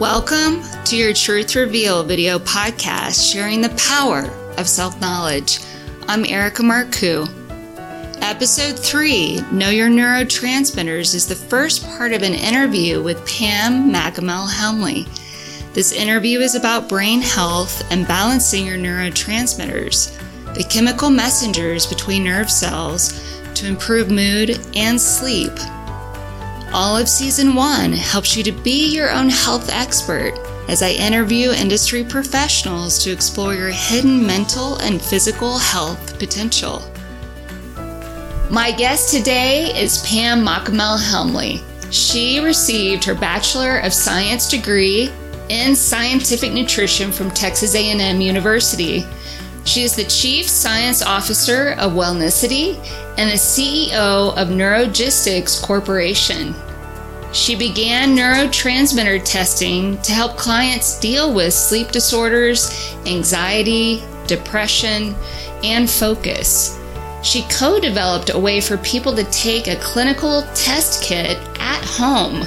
Welcome to your Truth Reveal video podcast sharing the power of self knowledge. I'm Erica Marcoux. Episode 3 Know Your Neurotransmitters is the first part of an interview with Pam Macammel Helmley. This interview is about brain health and balancing your neurotransmitters, the chemical messengers between nerve cells to improve mood and sleep. All of season one helps you to be your own health expert as I interview industry professionals to explore your hidden mental and physical health potential. My guest today is Pam Macammel Helmley. She received her Bachelor of Science degree in Scientific Nutrition from Texas A&M University. She is the Chief Science Officer of Wellnessity and the CEO of Neurogistics Corporation. She began neurotransmitter testing to help clients deal with sleep disorders, anxiety, depression, and focus. She co developed a way for people to take a clinical test kit at home.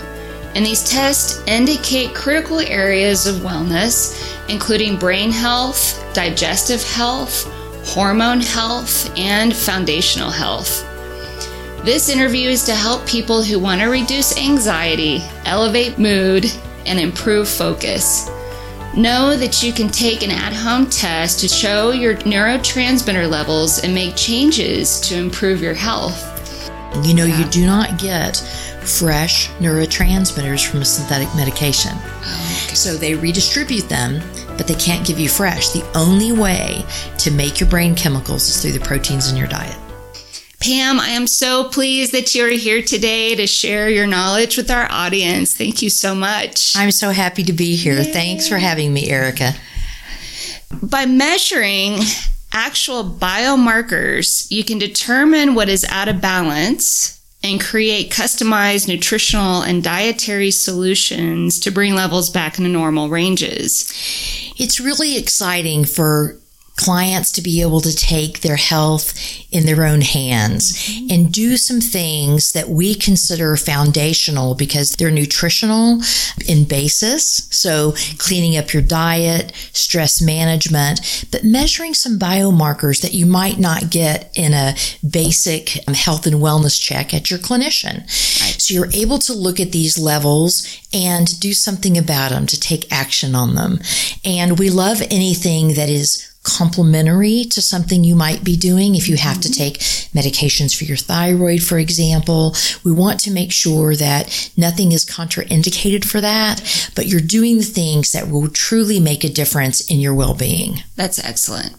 And these tests indicate critical areas of wellness, including brain health, digestive health, hormone health, and foundational health. This interview is to help people who want to reduce anxiety, elevate mood, and improve focus. Know that you can take an at home test to show your neurotransmitter levels and make changes to improve your health. You know, yeah. you do not get fresh neurotransmitters from a synthetic medication. Oh, okay. So they redistribute them, but they can't give you fresh. The only way to make your brain chemicals is through the proteins in your diet. Pam, I am so pleased that you're here today to share your knowledge with our audience. Thank you so much. I'm so happy to be here. Yay. Thanks for having me, Erica. By measuring actual biomarkers, you can determine what is out of balance and create customized nutritional and dietary solutions to bring levels back into normal ranges. It's really exciting for clients to be able to take their health in their own hands mm-hmm. and do some things that we consider foundational because they're nutritional in basis. So cleaning up your diet, stress management, but measuring some biomarkers that you might not get in a basic um, health and wellness check at your clinician. Right. So you're able to look at these levels and do something about them to take action on them. And we love anything that is complementary to something you might be doing. If you have to take medications for your thyroid, for example, we want to make sure that nothing is contraindicated for that, but you're doing the things that will truly make a difference in your well being. That's excellent.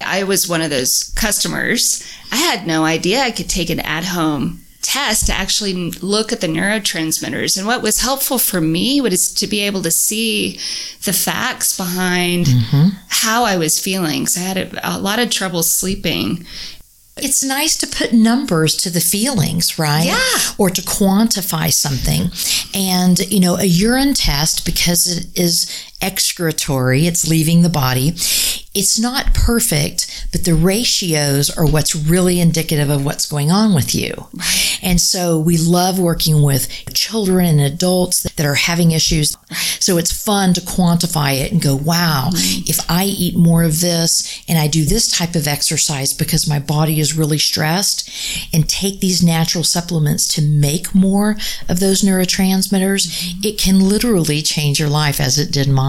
I was one of those customers. I had no idea I could take an at home test to actually look at the neurotransmitters. And what was helpful for me was to be able to see the facts behind mm-hmm. how I was feeling. So I had a, a lot of trouble sleeping. It's nice to put numbers to the feelings, right? Yeah. Or to quantify something. And, you know, a urine test, because it is excretory, it's leaving the body, it's not perfect, but the ratios are what's really indicative of what's going on with you. Right. And so we love working with children and adults that are having issues. So it's fun to quantify it and go, wow, mm-hmm. if I eat more of this and I do this type of exercise because my body is really stressed and take these natural supplements to make more of those neurotransmitters, mm-hmm. it can literally change your life as it did mine.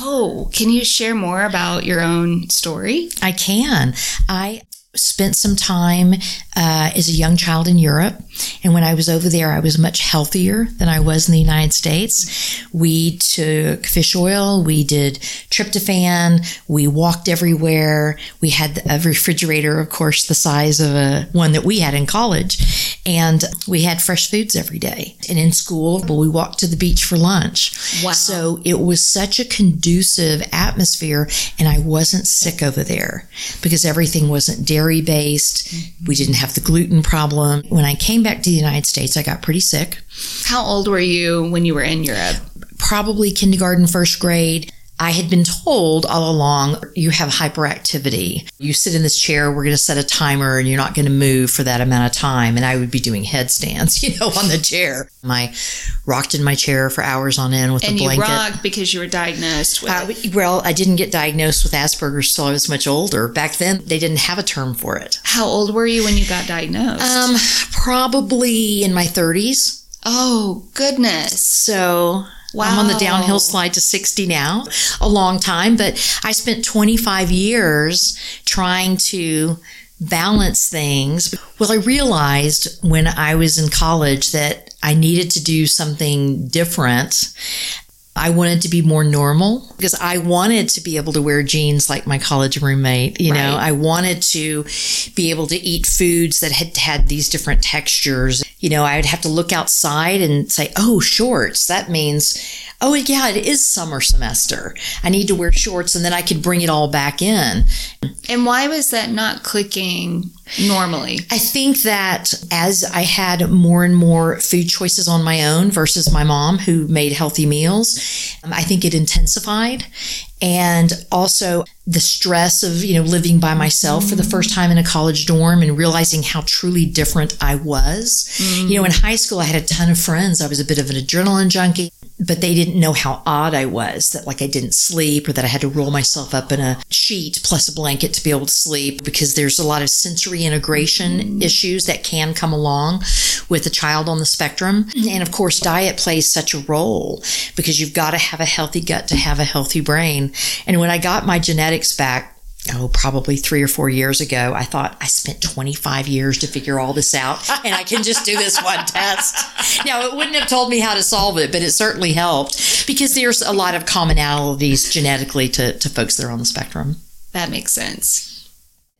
Oh, can you share more about your own story? I can. I spent some time uh, as a young child in Europe. And when I was over there, I was much healthier than I was in the United States. We took fish oil, we did tryptophan, we walked everywhere. We had a refrigerator, of course, the size of a one that we had in college. And we had fresh foods every day. And in school, we walked to the beach for lunch. Wow. So it was such a conducive atmosphere. And I wasn't sick over there because everything wasn't dairy based. Mm-hmm. We didn't have the gluten problem. When I came back to the United States, I got pretty sick. How old were you when you were in Europe? Probably kindergarten, first grade. I had been told all along, you have hyperactivity. You sit in this chair, we're going to set a timer and you're not going to move for that amount of time. And I would be doing headstands, you know, on the chair. I rocked in my chair for hours on end with and a blanket. And you rocked because you were diagnosed with. Uh, well, I didn't get diagnosed with Asperger's until I was much older. Back then, they didn't have a term for it. How old were you when you got diagnosed? Um, probably in my 30s. Oh, goodness. So Wow. I'm on the downhill slide to 60 now, a long time, but I spent 25 years trying to balance things. Well, I realized when I was in college that I needed to do something different. I wanted to be more normal because I wanted to be able to wear jeans like my college roommate. You right. know, I wanted to be able to eat foods that had had these different textures. You know, I would have to look outside and say, oh, shorts. That means oh, yeah, it is summer semester. I need to wear shorts and then I could bring it all back in. And why was that not clicking normally? I think that as I had more and more food choices on my own versus my mom who made healthy meals, I think it intensified and also the stress of you know living by myself mm. for the first time in a college dorm and realizing how truly different I was. Mm. You know, in high school I had a ton of friends. I was a bit of an adrenaline junkie but they didn't know how odd I was that like I didn't sleep or that I had to roll myself up in a sheet plus a blanket to be able to sleep because there's a lot of sensory integration mm. issues that can come along with a child on the spectrum. And of course, diet plays such a role because you've got to have a healthy gut to have a healthy brain. And when I got my genetics back, oh, probably three or four years ago, I thought I spent 25 years to figure all this out and I can just do this one test. Now, it wouldn't have told me how to solve it, but it certainly helped because there's a lot of commonalities genetically to, to folks that are on the spectrum. That makes sense.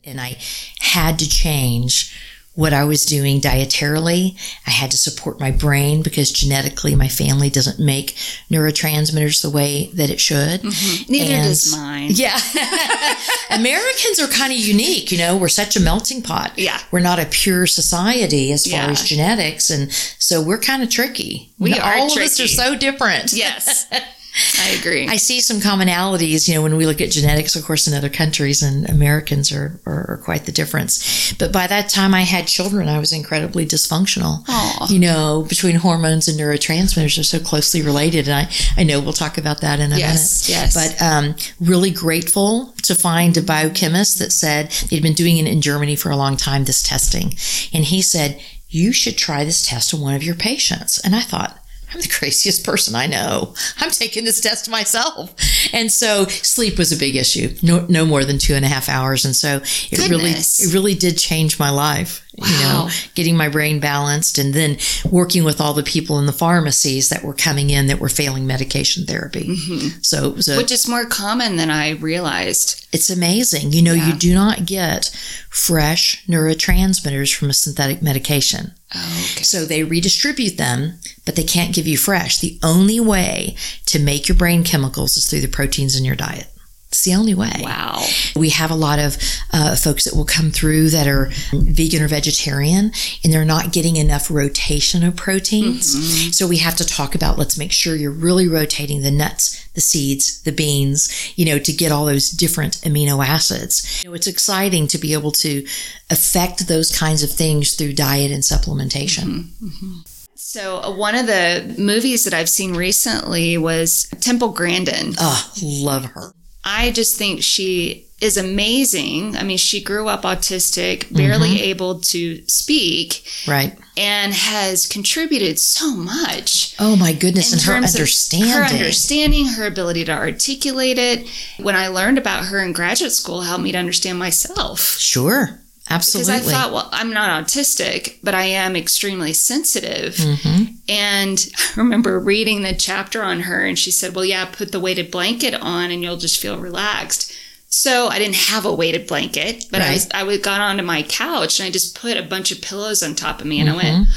And I had to change what I was doing dietarily. I had to support my brain because genetically my family doesn't make neurotransmitters the way that it should. Mm-hmm. Neither and, does mine. Yeah. Americans are kind of unique, you know, we're such a melting pot. Yeah. We're not a pure society as far as genetics. And so we're kind of tricky. We All are All tricky. of us are so different. Yes. I agree. I see some commonalities, you know, when we look at genetics, of course, in other countries, and Americans are, are, are quite the difference. But by that time I had children, I was incredibly dysfunctional. Aww. You know, between hormones and neurotransmitters are so closely related. And I, I know we'll talk about that in a yes, minute. Yes. But um, really grateful to find a biochemist that said he'd been doing it in Germany for a long time, this testing. And he said, you should try this test on one of your patients. And I thought, I'm the craziest person I know. I'm taking this test myself. And so sleep was a big issue. No, no more than two and a half hours. And so it Goodness. really, it really did change my life. Wow. You know, getting my brain balanced and then working with all the people in the pharmacies that were coming in that were failing medication therapy. Mm-hmm. So it was a, which is more common than I realized. It's amazing. You know, yeah. you do not get fresh neurotransmitters from a synthetic medication. Oh, okay. So they redistribute them, but they can't give you fresh. The only way to make your brain chemicals is through the proteins in your diet. It's the only way. Wow. We have a lot of uh, folks that will come through that are vegan or vegetarian and they're not getting enough rotation of proteins. Mm-hmm. So we have to talk about let's make sure you're really rotating the nuts, the seeds, the beans, you know, to get all those different amino acids. You know, it's exciting to be able to affect those kinds of things through diet and supplementation. Mm-hmm. Mm-hmm. So, uh, one of the movies that I've seen recently was Temple Grandin. Oh, love her. I just think she is amazing. I mean, she grew up autistic, barely mm-hmm. able to speak. Right. And has contributed so much. Oh my goodness. And her understanding. Her understanding, her ability to articulate it. When I learned about her in graduate school, helped me to understand myself. Sure. Absolutely. Because I thought, well, I'm not autistic, but I am extremely sensitive. Mm-hmm. And I remember reading the chapter on her, and she said, well, yeah, put the weighted blanket on and you'll just feel relaxed. So I didn't have a weighted blanket, but right. I, I got onto my couch and I just put a bunch of pillows on top of me and mm-hmm. I went,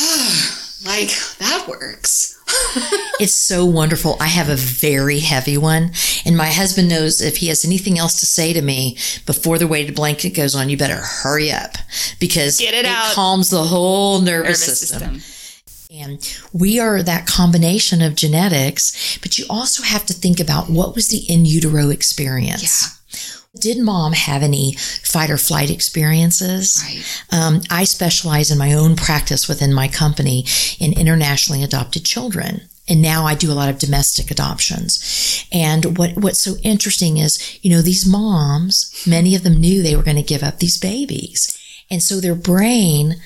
oh, like that works. it's so wonderful. I have a very heavy one, and my husband knows if he has anything else to say to me before the weighted blanket goes on, you better hurry up because Get it, it out. calms the whole nervous, nervous system. system. And we are that combination of genetics, but you also have to think about what was the in utero experience. Yeah. Did mom have any fight or flight experiences? Right. Um, I specialize in my own practice within my company in internationally adopted children. And now I do a lot of domestic adoptions. And what, what's so interesting is, you know, these moms, many of them knew they were going to give up these babies. And so their brain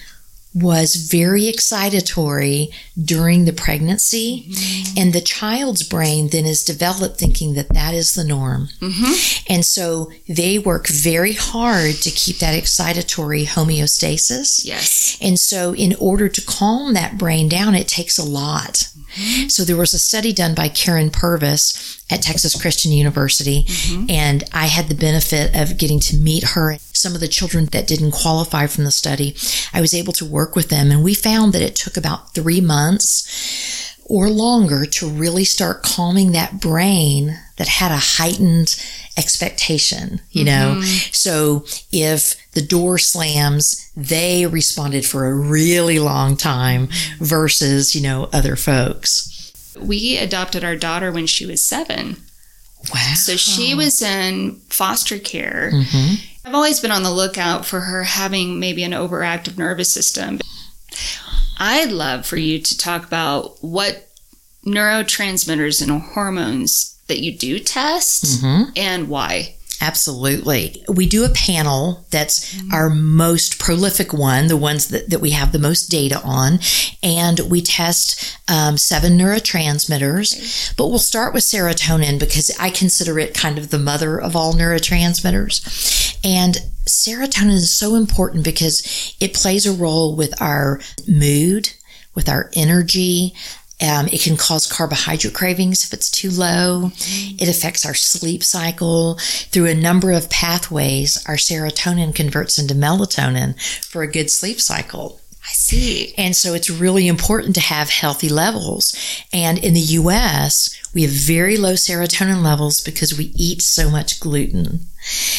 was very excitatory during the pregnancy mm-hmm. and the child's brain then is developed thinking that that is the norm mm-hmm. and so they work very hard to keep that excitatory homeostasis yes and so in order to calm that brain down it takes a lot mm-hmm. so there was a study done by Karyn Purvis at Texas Christian University. Mm-hmm. And I had the benefit of getting to meet her. Some of the children that didn't qualify from the study, I was able to work with them. And we found that it took about three months or longer to really start calming that brain that had a heightened expectation, you know? Mm-hmm. So if the door slams, they responded for a really long time versus, you know, other folks we adopted our daughter when she was seven. Wow. So she was in foster care. Mm-hmm. I've always been on the lookout for her having maybe an overactive nervous system. I'd love for you to talk about what neurotransmitters and hormones that you do test mm-hmm. and why. Absolutely. We do a panel that's mm-hmm. our most prolific one, the ones that, that we have the most data on. And we test um, seven neurotransmitters. But we'll start with serotonin because I consider it kind of the mother of all neurotransmitters. And serotonin is so important because it plays a role with our mood, with our energy, um, it can cause carbohydrate cravings if it's too low. It affects our sleep cycle. Through a number of pathways, our serotonin converts into melatonin for a good sleep cycle. I see. And so it's really important to have healthy levels. And in the US, we have very low serotonin levels because we eat so much gluten.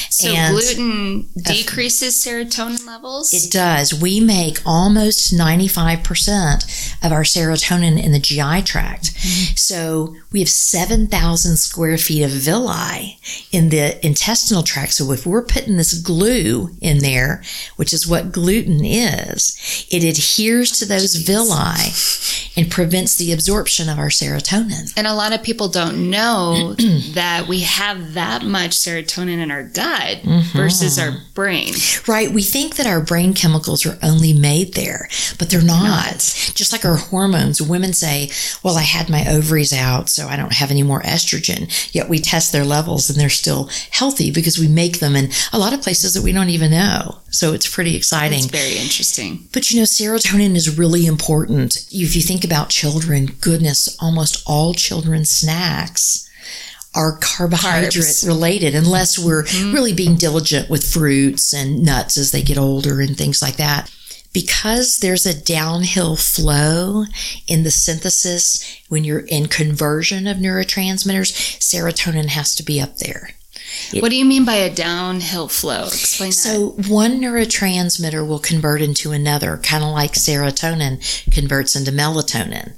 So and gluten decreases serotonin levels? It does. We make almost 95% of our serotonin in the GI tract. Mm-hmm. So we have 7,000 square feet of villi in the intestinal tract. So if we're putting this glue in there, which is what gluten is, it adheres to those villi and prevents the absorption of our serotonin. And a lot of people don't know that we have that much serotonin in our gut mm-hmm. versus our brain. Right. We think that our brain chemicals are only made there, but they're not. not. Just like our hormones, women say, Well, I had my ovaries out, so I don't have any more estrogen. Yet we test their levels and they're still healthy because we make them in a lot of places that we don't even know. So it's pretty exciting. It's very interesting. But you know, serotonin is really important. If you think about children, goodness, almost all children's snacks are carbohydrate Carbs. related unless we're mm-hmm. really being diligent with fruits and nuts as they get older and things like that. Because there's a downhill flow in the synthesis when you're in conversion of neurotransmitters, serotonin has to be up there. It, what do you mean by a downhill flow? Explain that. So, one neurotransmitter will convert into another, kind of like serotonin converts into melatonin.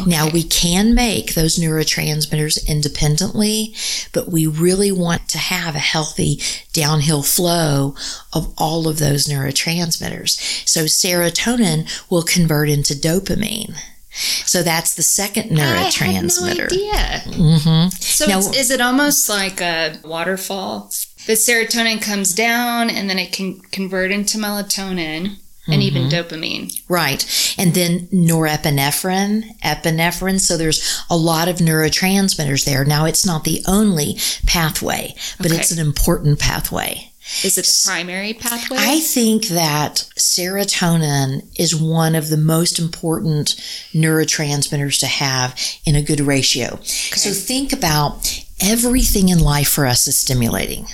Okay. Now, we can make those neurotransmitters independently, but we really want to have a healthy downhill flow of all of those neurotransmitters. So, serotonin will convert into dopamine. So that's the second neurotransmitter. I had no idea. Mm-hmm. So now, is it almost like a waterfall? The serotonin comes down and then it can convert into melatonin and mm-hmm. even dopamine. Right. And then norepinephrine, epinephrine. So there's a lot of neurotransmitters there. Now, it's not the only pathway, but okay. it's an important pathway. Is it the primary pathway? I think that serotonin is one of the most important neurotransmitters to have in a good ratio. Okay. So think about everything in life for us is stimulating.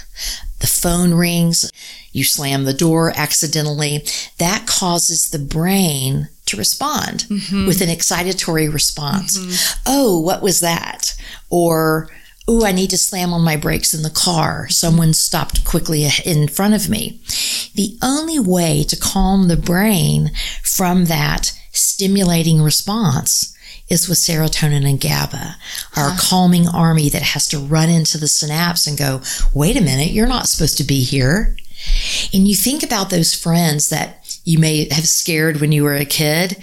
The phone rings, you slam the door accidentally. That causes the brain to respond mm-hmm. with an excitatory response. Mm-hmm. Oh, what was that? Or, oh, I need to slam on my brakes in the car. Someone stopped quickly in front of me. The only way to calm the brain from that stimulating response is with serotonin and GABA, our calming army that has to run into the synapse and go, wait a minute, you're not supposed to be here. And you think about those friends that you may have scared when you were a kid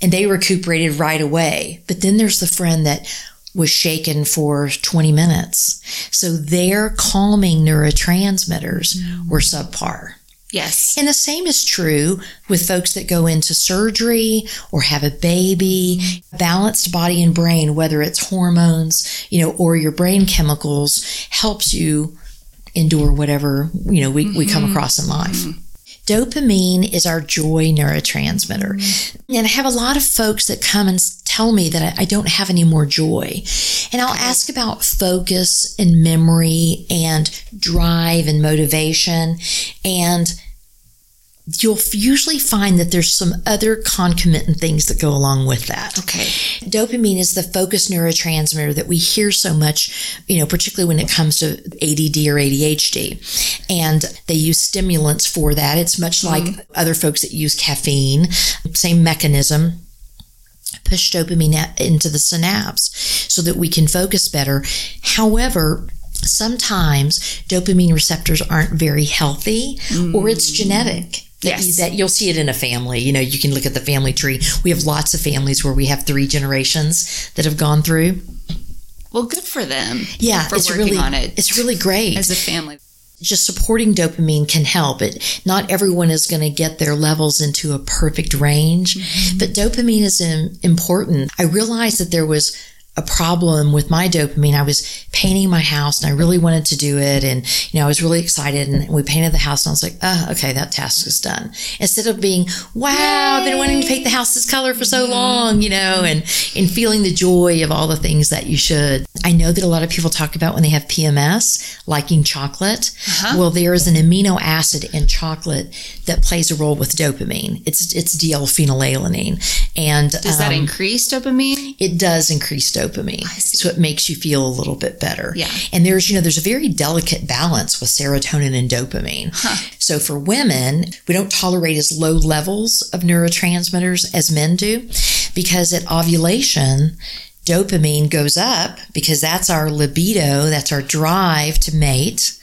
and they recuperated right away. But then there's the friend that was shaken for 20 minutes. So their calming neurotransmitters mm. were subpar. Yes. And the same is true with folks that go into surgery or have a baby. Balanced body and brain, whether it's hormones, you know, or your brain chemicals, helps you endure whatever, you know, we, mm-hmm. we come mm-hmm. across in life. Mm-hmm. Dopamine is our joy neurotransmitter. Mm-hmm. And I have a lot of folks that come and tell me that I, I don't have any more joy. And I'll ask about focus and memory and drive and motivation. And you'll usually find that there's some other concomitant things that go along with that. Okay. Dopamine is the focus neurotransmitter that we hear so much, you know, particularly when it comes to ADD or ADHD. And they use stimulants for that. It's much mm-hmm. like other folks that use caffeine, same mechanism push dopamine into the synapse so that we can focus better. However, sometimes dopamine receptors aren't very healthy mm. or it's genetic that, yes. you, that you'll see it in a family. You know, you can look at the family tree. We have lots of families where we have three generations that have gone through. Well, good for them. Yeah, for it's working really, on it. It's really great as a family. Just supporting dopamine can help. It not everyone is going to get their levels into a perfect range, mm-hmm. but dopamine is important. I realized that there was a problem with my dopamine. I was painting my house and I really wanted to do it. And, you know, I was really excited and we painted the house and I was like, oh, okay, that task is done. Instead of being, wow, I've been wanting to paint the house this color for so long, you know, and, and feeling the joy of all the things that you should. I know that a lot of people talk about when they have PMS, liking chocolate. Uh-huh. Well, there is an amino acid in chocolate that plays a role with dopamine. It's, it's D-L-phenylalanine. And does um, that increase dopamine? It does increase dopamine dopamine. So it makes you feel a little bit better. Yeah. And there's, you know, there's a very delicate balance with serotonin and dopamine. Huh. So for women, we don't tolerate as low levels of neurotransmitters as men do because at ovulation, dopamine goes up because that's our libido, that's our drive to mate.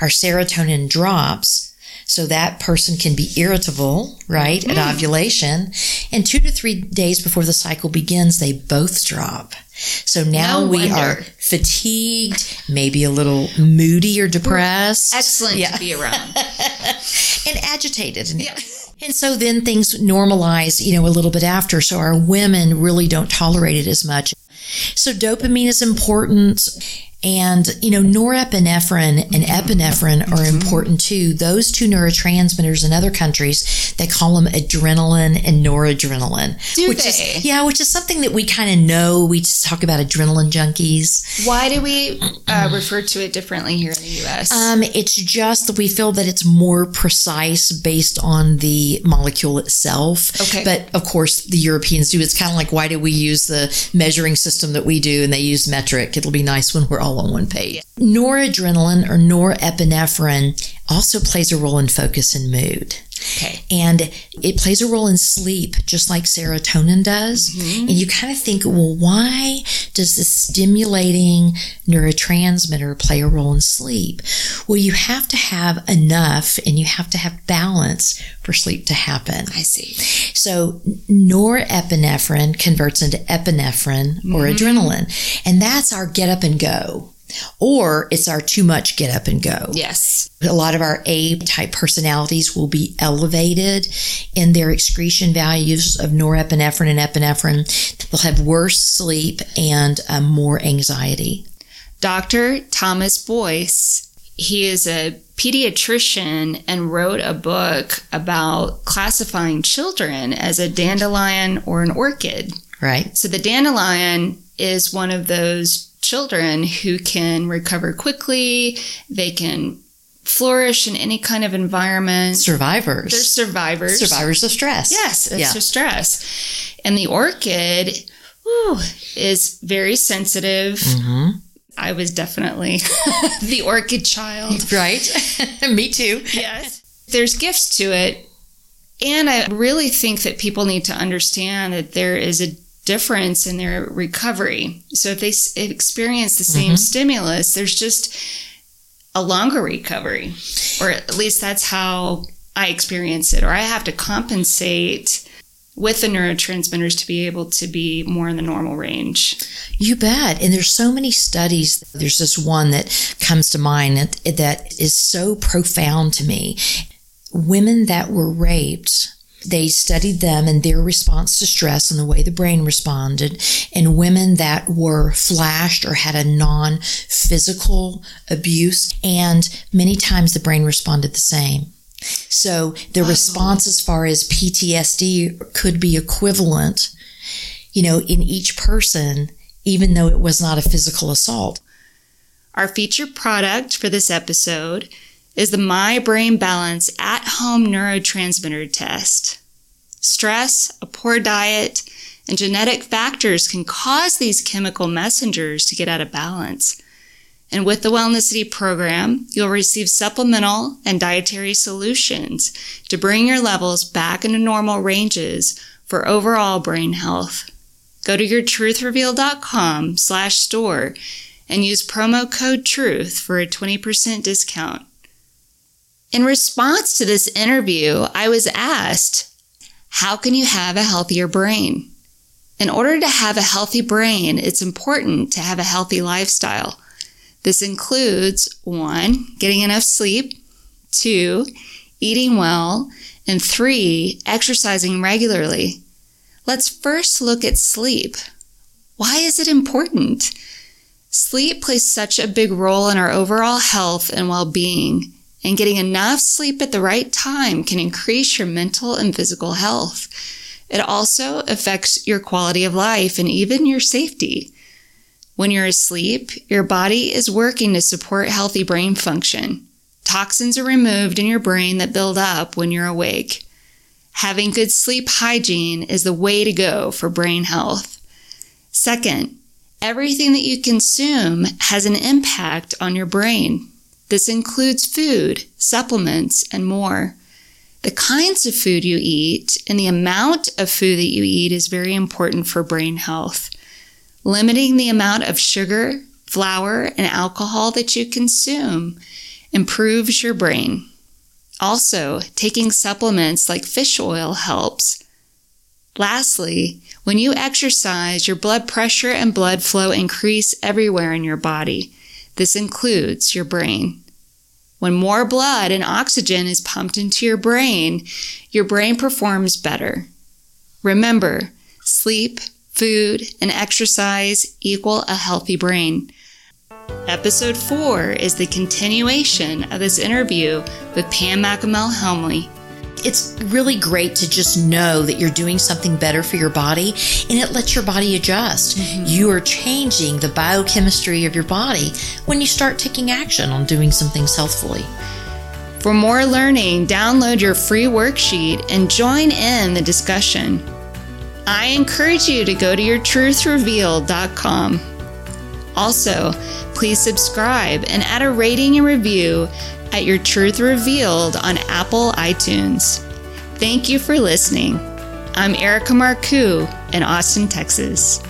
Our serotonin drops. So that person can be irritable, right, mm. at ovulation. And two to three days before the cycle begins, they both drop. So now no we are fatigued, maybe a little moody or depressed. Excellent yeah. to be around. and agitated. And, yeah. and so then things normalize, you know, a little bit after. So our women really don't tolerate it as much. So dopamine is important. And, you know, norepinephrine and epinephrine are mm-hmm. important too. Those two neurotransmitters in other countries, they call them adrenaline and noradrenaline. Do which they? Is, yeah, which is something that we kind of know. We just talk about adrenaline junkies. Why do we uh, refer to it differently here in the U.S.? Um, it's just that we feel that it's more precise based on the molecule itself. Okay. But of course, the Europeans do. It's kind of like, why do we use the measuring system that we do and they use metric? It'll be nice when we're all all on one page. Noradrenaline or norepinephrine also plays a role in focus and mood. Okay. And it plays a role in sleep, just like serotonin does. Mm-hmm. And you kind of think, well, why does the stimulating neurotransmitter play a role in sleep? Well, you have to have enough and you have to have balance for sleep to happen. I see. So norepinephrine converts into epinephrine mm-hmm. or adrenaline. And that's our get up and go or it's our too much get up and go. Yes. A lot of our A type personalities will be elevated in their excretion values of norepinephrine and epinephrine. They'll have worse sleep and um, more anxiety. Dr. Thomas Boyce, he is a pediatrician and wrote a book about classifying children as a dandelion or an orchid. Right. So the dandelion is one of those children who can recover quickly. They can flourish in any kind of environment. Survivors. They're survivors. Survivors of stress. Yes, it's yeah. stress. And the orchid whew, is very sensitive. Mm-hmm. I was definitely the orchid child. Right. Me too. Yes. There's gifts to it And I really think that people need to understand that there is a difference in their recovery. So if they experience the same mm-hmm. stimulus, there's just a longer recovery, or at least that's how I experience it, or I have to compensate with the neurotransmitters to be able to be more in the normal range. You bet. And there's so many studies. There's this one that comes to mind that, that is so profound to me. Women that were raped they studied them and their response to stress and the way the brain responded. And women that were flashed or had a non physical abuse, and many times the brain responded the same. So the response as far as PTSD could be equivalent, you know, in each person, even though it was not a physical assault. Our featured product for this episode is the My Brain Balance at home neurotransmitter test. Stress, a poor diet, and genetic factors can cause these chemical messengers to get out of balance. And with the Wellnessity program, you'll receive supplemental and dietary solutions to bring your levels back into normal ranges for overall brain health. Go to yourtruthreveal.com slash store and use promo code TRUTH for a 20% discount. In response to this interview, I was asked, how can you have a healthier brain? In order to have a healthy brain, it's important to have a healthy lifestyle. This includes one, getting enough sleep, two, eating well, and three, exercising regularly. Let's first look at sleep. Why is it important? Sleep plays such a big role in our overall health and well being, and getting enough sleep at the right time can increase your mental and physical health. It also affects your quality of life and even your safety. When you're asleep, your body is working to support healthy brain function. Toxins are removed in your brain that build up when you're awake. Having good sleep hygiene is the way to go for brain health. Second, everything that you consume has an impact on your brain. This includes food, supplements, and more. The kinds of food you eat and the amount of food that you eat is very important for brain health. Limiting the amount of sugar, flour, and alcohol that you consume improves your brain. Also, taking supplements like fish oil helps. Lastly, when you exercise, your blood pressure and blood flow increase everywhere in your body. This includes your brain. When more blood and oxygen is pumped into your brain, your brain performs better. Remember, sleep, food, and exercise equal a healthy brain. Episode 4 is the continuation of this interview with Pam McAmel Helmley. It's really great to just know that you're doing something better for your body and it lets your body adjust. Mm-hmm. You are changing the biochemistry of your body when you start taking action on doing some things healthfully. For more learning, download your free worksheet and join in the discussion. I encourage you to go to yourtruthreveal.com. Also, please subscribe and add a rating and review at Your Truth Revealed on Apple iTunes. Thank you for listening. I'm Erica Marcoux in Austin, Texas.